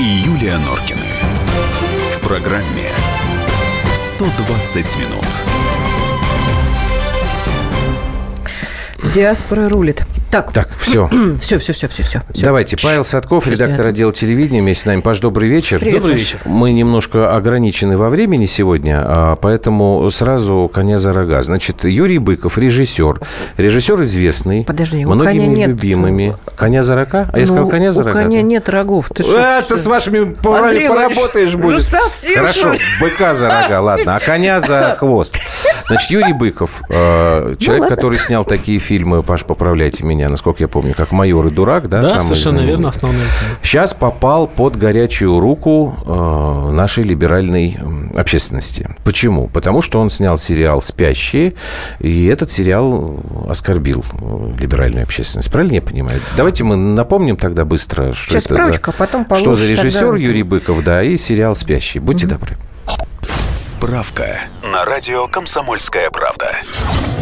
и Юлия Норкины. В программе 120 минут. Диаспора рулит. Так, Так, все. все, все, все, все, все. Давайте. Павел Садков, Что редактор отдела телевидения, вместе с нами. Паш, добрый вечер. Привет, Добрый вечер. Мы немножко ограничены во времени сегодня, а, поэтому сразу коня за рога. Значит, Юрий Быков, режиссер. Режиссер известный. Подожди, у многими коня нет- любимыми. Коня за рога? А я сказал коня за Ну, у рога? коня нет рогов. Ты что? А, ты с вашими поварами поработаешь ну будет. совсем, Хорошо, быка за рога, ладно, а коня за хвост. Значит, Юрий Быков, э, человек, ладно. который снял такие фильмы, Паш, поправляйте меня, насколько я помню, как «Майор и дурак», да? Да, самый совершенно знаменитый? верно, основной. Сейчас попал под горячую руку э, нашей либеральной общественности. Почему? Потому что он снял сериал «Спящие», и этот сериал оскорбил э, либеральную общественность. Правильно я понимаю? Давайте мы напомним тогда быстро, что Сейчас это справочка, а потом за, что за режиссер тогда- Юрий Быков, да, и сериал «Спящие». Будьте добры. Справка на радио «Комсомольская правда».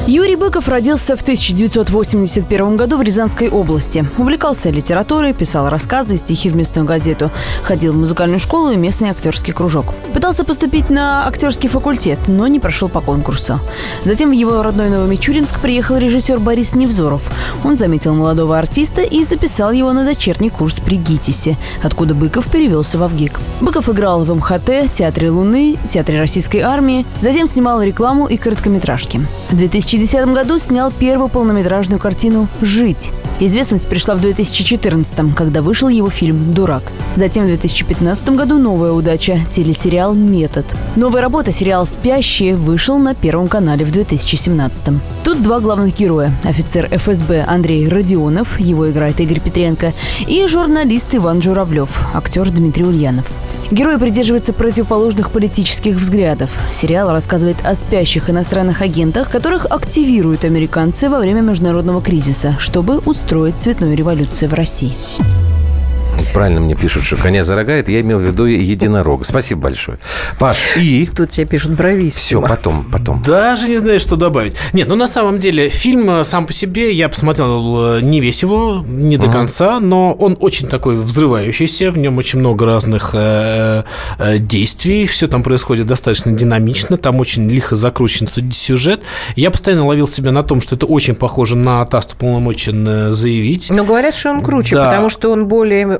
Юрий Быков родился в 1981 году в Рязанской области. Увлекался литературой, писал рассказы и стихи в местную газету. Ходил в музыкальную школу и местный актерский кружок. Пытался поступить на актерский факультет, но не прошел по конкурсу. Затем в его родной Новомичуринск приехал режиссер Борис Невзоров. Он заметил молодого артиста и записал его на дочерний курс при ГИТИСе, откуда Быков перевелся в ВГИК. Быков играл в МХТ, Театре Луны, Театре Российской Армии, затем снимал рекламу и короткометражки. В 2010 году снял первую полнометражную картину «Жить». Известность пришла в 2014, когда вышел его фильм «Дурак». Затем в 2015 году новая удача – телесериал «Метод». Новая работа, сериал «Спящие» вышел на Первом канале в 2017. Тут два главных героя – офицер ФСБ Андрей Родионов, его играет Игорь Петренко, и журналист Иван Журавлев, актер Дмитрий Ульянов. Герои придерживаются противоположных политических взглядов. Сериал рассказывает о спящих иностранных агентах, которых активируют американцы во время международного кризиса, чтобы устроить цветную революцию в России. Правильно мне пишут, что коня за рога, это я имел в виду единорога. Спасибо большое. Паш, и... Тут тебе пишут бровист. Все, потом, потом. Даже не знаю, что добавить. Нет, ну на самом деле фильм э, сам по себе я посмотрел э, не весь его, не до конца, но он очень такой взрывающийся, в нем очень много разных э, э, действий, все там происходит достаточно динамично, там очень лихо закручен сюжет. Я постоянно ловил себя на том, что это очень похоже на Тасту полномочен заявить. Но говорят, что он круче, Да. потому что он более...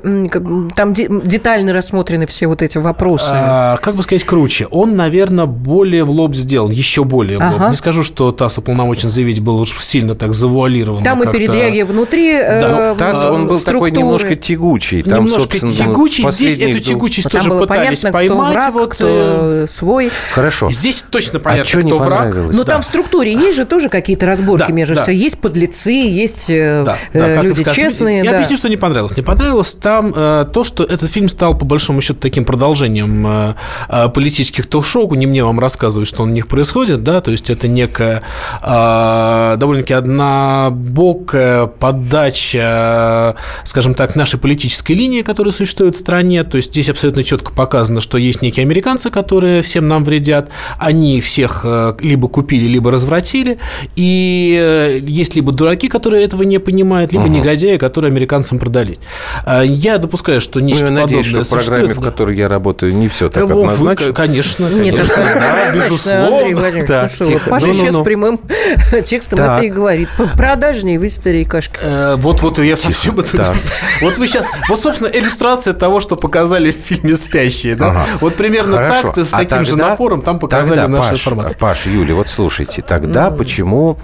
Там де- детально рассмотрены все вот эти вопросы. А, как бы сказать круче? Он, наверное, более в лоб сделан, еще более в лоб. Ага. Не скажу, что ТАСС уполномочен заявить был уж сильно так завуалирован. Там и передряги внутри Да, э, ТАСС, он был такой структуры. немножко тягучий. Там, Немножко собственно, тягучий. Здесь эту тягучесть Там тоже было пытались понятно, поймать. кто враг, вот, кто э, э, свой. Хорошо. Здесь точно А понятно, что не кто враг. понравилось? Но там в структуре есть же тоже какие-то разборки Да, между да. собой. Есть подлецы, есть э, Да, э, да, люди честные. Я да. объясню, что не понравилось. Не понравилось там э, то, что этот фильм стал, по большому счету, таким продолжением э, э, политических ток-шоу. Не мне вам рассказывать, что на них происходит, да, то есть это некая довольно-таки однобокая подача, скажем так, нашей политической линии, которая существует в стране. То есть здесь абсолютно четко показано, что есть некие американцы, которые всем нам вредят. Они всех либо купили, либо развратили. И есть либо дураки, которые этого не понимают, либо негодяи, которые американцам продались. А Я допускаю, что Ну, нечто я надеюсь, что подобное в программе, в которой я работаю, не все так вы, однозначно. конечно, Нет, конечно. Да, безусловно. Андрей Владимирович, Так, ну что вы. Паша Ну-ну-ну. сейчас прямым текстом Так. это и говорит. Продажнее вы старикашки. Э, Вот, вот я совсем это... Вот вы сейчас... Вот, собственно, иллюстрация того, что показали в фильме «Спящие». Да? Ага. Вот примерно Хорошо. так, с А таким же тогда- напором там показали тогда, нашу Паш, информацию. Паш, Юля, вот слушайте, тогда почему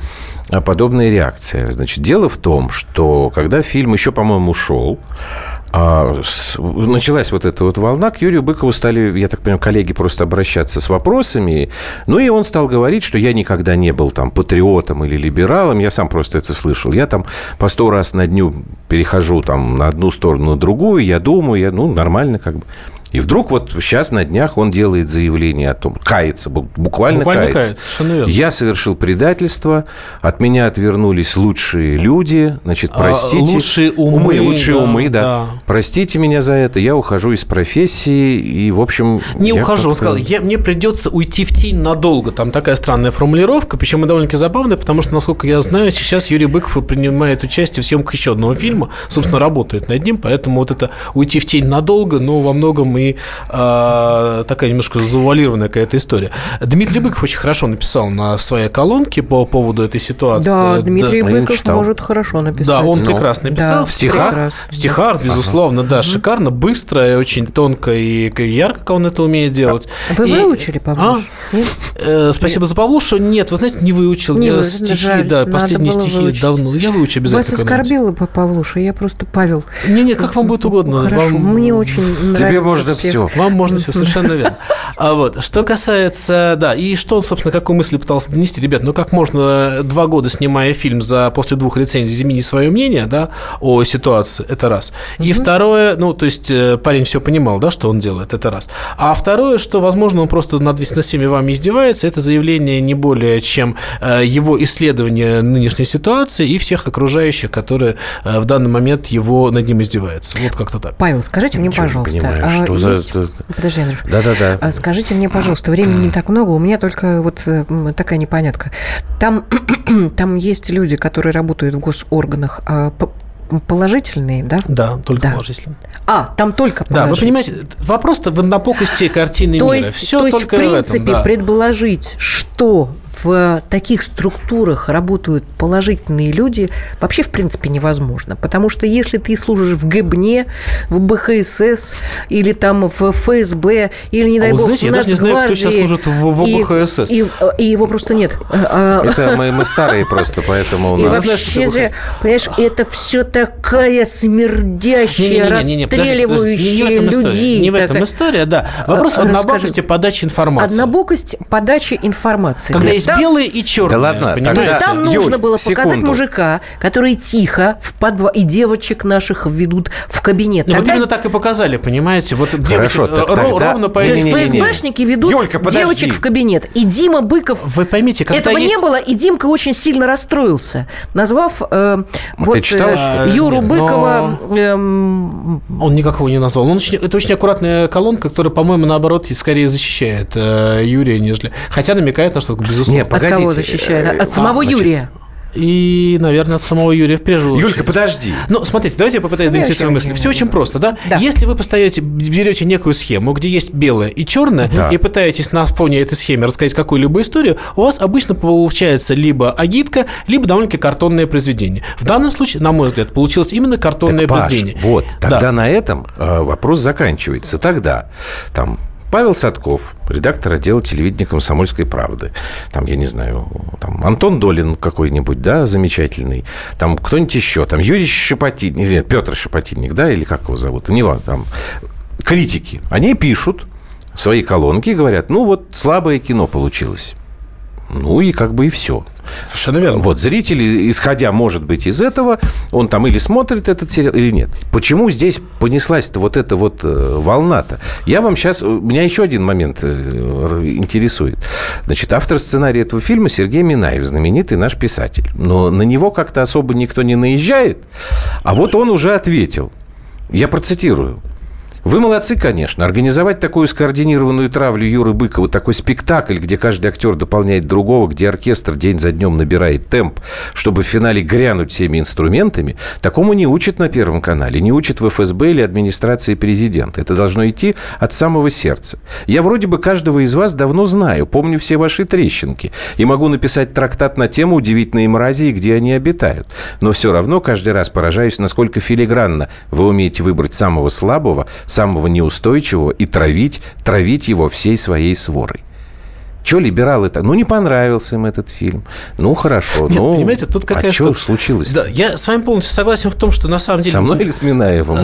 а, подобная реакция? Значит, дело в том, что когда фильм еще, по-моему, шел, а, началась вот эта вот волна, к Юрию Быкову стали, я так понимаю, коллеги просто обращаться с вопросами. Ну и он стал говорить, что я никогда не был там патриотом или либералом, я сам просто это слышал. Я там по сто раз на дню перехожу там на одну сторону, на другую, я думаю, я, ну, нормально как бы. И вдруг вот сейчас на днях он делает заявление о том, кается, буквально, Буквально кается. кается. Я совершил предательство, от меня отвернулись лучшие люди, значит, А, простите. лучшие умы, лучшие да, умы, да. да. Простите меня за это, я ухожу из профессии, и, в общем... Не ухожу, он сказал, я, мне придется уйти в тень надолго. Там такая странная формулировка, причем и довольно-таки забавная, потому что, насколько я знаю, сейчас Юрий Быков принимает участие в съемках еще одного фильма, собственно, работает над ним, поэтому вот это уйти в тень надолго, но во многом и а, такая немножко завуалированная какая-то история. Дмитрий Быков очень хорошо написал на своей колонке по поводу этой ситуации. Да, Дмитрий я не Быков читал. может хорошо написать. Да, он Ну, прекрасно написал. да, в стихах, прекрасно. в стихах, безусловно, да, шикарно, быстро, и очень тонко и ярко, как он это умеет делать. Вы И- выучили, Павлуш? Нет? Э, Спасибо за Павлушу. Нет, вы знаете, не выучил. Не я вы- стихи, жаль, да, последние стихи выучить. давно. Я выучу Вас обязательно. когда-нибудь. оскорбила по Павлуша, я просто Павел. Не-не, как вам будет угодно. Хорошо, Вам- мне очень нравится. Тебе можно всех. все. Вам можно все, совершенно верно. А вот, что касается, да, и что, он, собственно, какую мысль пытался донести, ребят, ну как можно два года снимая фильм за после двух рецензий изменить свое мнение, да, о ситуации, это раз. И второе, ну, то есть э, парень все понимал, да, что он делает, это раз. А второе, что, возможно, он просто над, над всеми вами издевается, это заявление не более, чем э, его исследование нынешней ситуации и всех окружающих, которые э, в данный момент его над ним издеваются. Вот как-то так. Павел, скажите мне, Ничего не пожалуйста. понимаю, а что за- Подожди, Андрюш. Да-да-да. А Скажите мне, пожалуйста, времени не так много, у меня только вот э, такая непонятка. Там, там есть люди, которые работают в госорганах, а, положительные, да? Да, только Да. положительно. А, там только Да, вы положительные. понимаете, вопрос-то в однопокости картины То мира. есть, Все то есть в принципе, этом, да. предположить, что в таких структурах работают положительные люди, вообще, в принципе, невозможно. Потому что если ты служишь в ГБНе, в БХСС, или там в ФСБ, или, не А дай вы бог, знаете, в я даже не знаю, кто сейчас служит в- в и- ОБХСС. И, и его просто нет. А, а, Это мы, мы старые просто, поэтому у и нас... что вообще же, понимаешь, это все такая смердящая, расстреливающая людей. Не в этом история, да. Вопрос в А, однобокости подачи информации. Однобокость подачи информации. Когда Нет, есть там- белые и черные. Да ладно, То понимаете? есть Тогда- там Юль, нужно было показать секунду. мужика, который тихо в подва... и девочек наших ведут в кабинет. Ну, вот Тогда- именно так и показали, понимаете? Вот Хорошо, девочек, так ро- тогда- ровно по То есть. ФСБшники ведут Юлька, подожди. девочек в кабинет. И Дима Быков... Вы поймите, когда Этого есть... не было, и Димка очень сильно расстроился, назвав э, вот, ты читала, э? Юру Нет, но- Быкова эм, Он никакого не назвал. Он очень- это очень аккуратная колонка, которая, по-моему, наоборот, скорее защищает э, Юрия, нежели... Хотя намекает на что-то, безусловно. Не, от погодите. кого защищает? От Э, самого значит, Юрия. И, наверное, от самого Юрия в первую очередь. Юлька, подожди. Ну, смотрите, давайте я попытаюсь Ну, донести свою мысль. Все очень просто, да? Да. Если вы поставите, берете некую схему, где есть белое и черное, Да. и пытаетесь на фоне этой схемы рассказать какую-либо историю, у вас обычно получается либо агитка, либо довольно-таки картонное произведение. В данном случае, на мой взгляд, получилось именно картонное Так, Паш, произведение. вот, Да. тогда на этом э, вопрос заканчивается. Тогда там Павел Садков, редактор отдела телевидения «Комсомольской правды». Там, я не знаю, там Антон Долин какой-нибудь, да, замечательный. Там кто-нибудь еще. Там Юрий Шепотинник, нет, Петр Шепотинник, да, или как его зовут? Не важно, там критики. Они пишут в свои колонки и говорят, ну вот слабое кино получилось. Ну и как бы и все. Совершенно верно. Вот, зрители, исходя, может быть, из этого, он там или смотрит этот сериал, или нет. Почему здесь понеслась-то вот эта вот э, волна-то? Я вам сейчас... Меня еще один момент э, интересует. Значит, автор сценария этого фильма Сергей Минаев, знаменитый наш писатель. Но на него как-то особо никто не наезжает. А вот он уже ответил. Я процитирую. Вы молодцы, конечно. Организовать такую скоординированную травлю Юры Быкова, такой спектакль, где каждый актер дополняет другого, где оркестр день за днем набирает темп, чтобы в финале грянуть всеми инструментами, такому не учат на Первом канале, не учат в ФСБ или администрации президента. Это должно идти от самого сердца. Я вроде бы каждого из вас давно знаю, помню все ваши трещинки, и могу написать трактат на тему «Удивительные мрази» и где они обитают. Но все равно каждый раз поражаюсь, насколько филигранно вы умеете выбрать самого слабого, самого неустойчивого и травить, травить его всей своей сворой. Че либералы это? Ну, не понравился им этот фильм. Ну, хорошо. Нет, ну, понимаете, тут какая а что случилось? Да, я с вами полностью согласен в том, что на самом деле... Со мной или с Минаевым?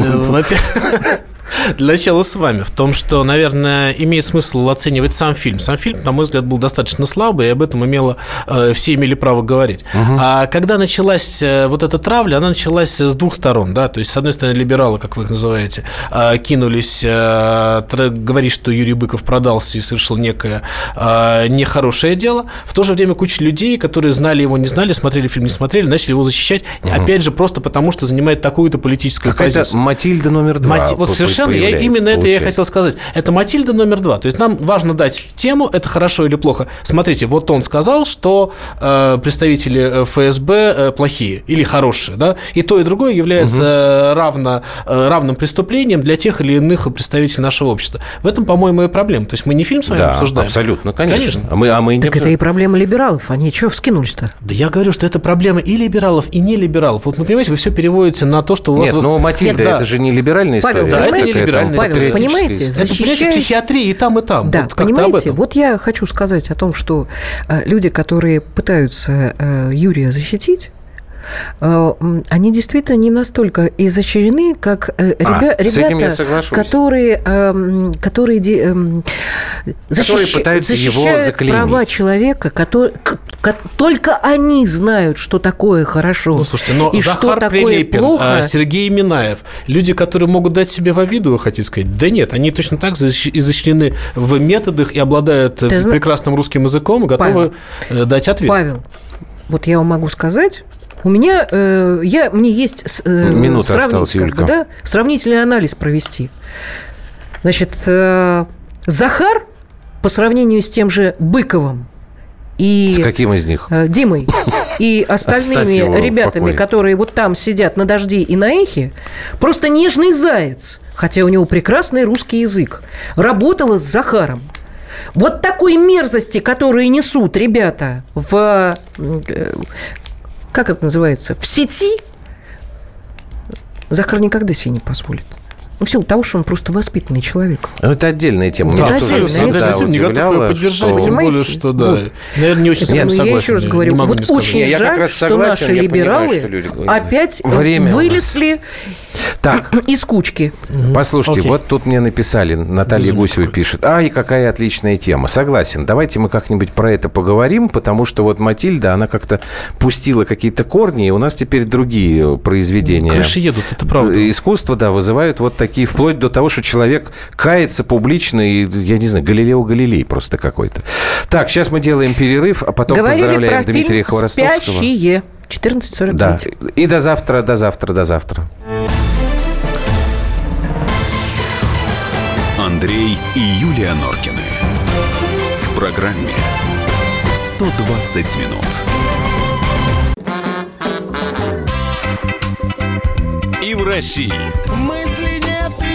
Э, Для начала с вами в том, что, наверное, имеет смысл оценивать сам фильм. Сам фильм, на мой взгляд, был достаточно слабый, и об этом имело, э, все имели право говорить. Угу. А когда началась э, вот эта травля, она началась с двух сторон, да, то есть, с одной стороны, либералы, как вы их называете, э, кинулись говорить, что Юрий Быков продался и совершил некое нехорошее дело. В то же время куча людей, которые знали его, не знали, смотрели фильм, не смотрели, начали его защищать, угу. опять же, просто потому, что занимает такую-то политическую Какая-то позицию. Матильда номер два. Мати... Вот совершенно, я именно это я хотел сказать. Это Матильда номер два. То есть нам важно дать тему, это хорошо или плохо. Смотрите, вот он сказал, что э, представители э, ФСБ э, плохие или хорошие, да, и то и другое является угу. равно, э, равным преступлением для тех или иных представителей нашего общества. В этом, по-моему, и проблема. То есть мы не фильм с вами да, обсуждаем. абсолютно, конечно. конечно. А мы, а мы так не... это и проблема либералов. Они что вскинулись-то? Да я говорю, что это проблема и либералов, и не либералов. Вот, вы понимаете, вы все переводите на то, что у вас... Нет, но Матильда, Нет, да. это же не либеральная Павел, история. Да, это не либеральная Павел, понимаете, это, защищаешь... психиатрия и там, и там. Да, вот понимаете, вот я хочу сказать о том, что э, люди, которые пытаются э, Юрия защитить, Э, они действительно не настолько изощрены, как ребя, а, ребята, которые, эм, которые, эм, защищ, пытаются защищают его заклеймить. права человека, который, только они знают, что такое хорошо ну, слушайте, но и Захар что такое Прилепин, плохо. А, Сергей Минаев, люди, которые могут дать себе во виду, вы хотите сказать? Да нет, они точно так изощрены в методах и обладают Ты прекрасным русским языком и готовы Павел, дать ответ. Павел, вот я вам могу сказать, у меня, э, я, мне есть э, Минута осталась, как бы, да, сравнительный анализ провести. Значит, э, Захар по сравнению с тем же Быковым и... С каким из них? Э, Димой и остальными ребятами, которые вот там сидят на дожде и на эхе, просто нежный заяц, хотя у него прекрасный русский язык, работала с Захаром. Вот такой мерзости, которые несут ребята в э, как это называется, в сети, Захар никогда себе не позволит. Ну, в силу того, что он просто воспитанный человек. Ну, это отдельная тема. Да, Меня тоже всегда не готов ее поддержать, что... тем более, что, да, вот. наверное, не очень Нет, согласен. Я еще раз говорю, вот очень не жаль, как что наши либералы понимаю, что опять Время вылезли так. из кучки. Послушайте, okay. вот тут мне написали, Наталья Гусева пишет, ай, какая отличная тема. Согласен, давайте мы как-нибудь про это поговорим, потому что вот Матильда, она как-то пустила какие-то корни, и у нас теперь другие произведения. Крыши едут, это правда. Искусство, да, вызывают вот такие такие, вплоть до того, что человек кается публично, и, я не знаю, Галилео Галилей просто какой-то. Так, сейчас мы делаем перерыв, а потом Говорили поздравляем про Дмитрия фильм Хворостовского. «Спящие». 14.45. Да. И до завтра, до завтра, до завтра. Андрей и Юлия Норкины. В программе «120 минут». И в России. И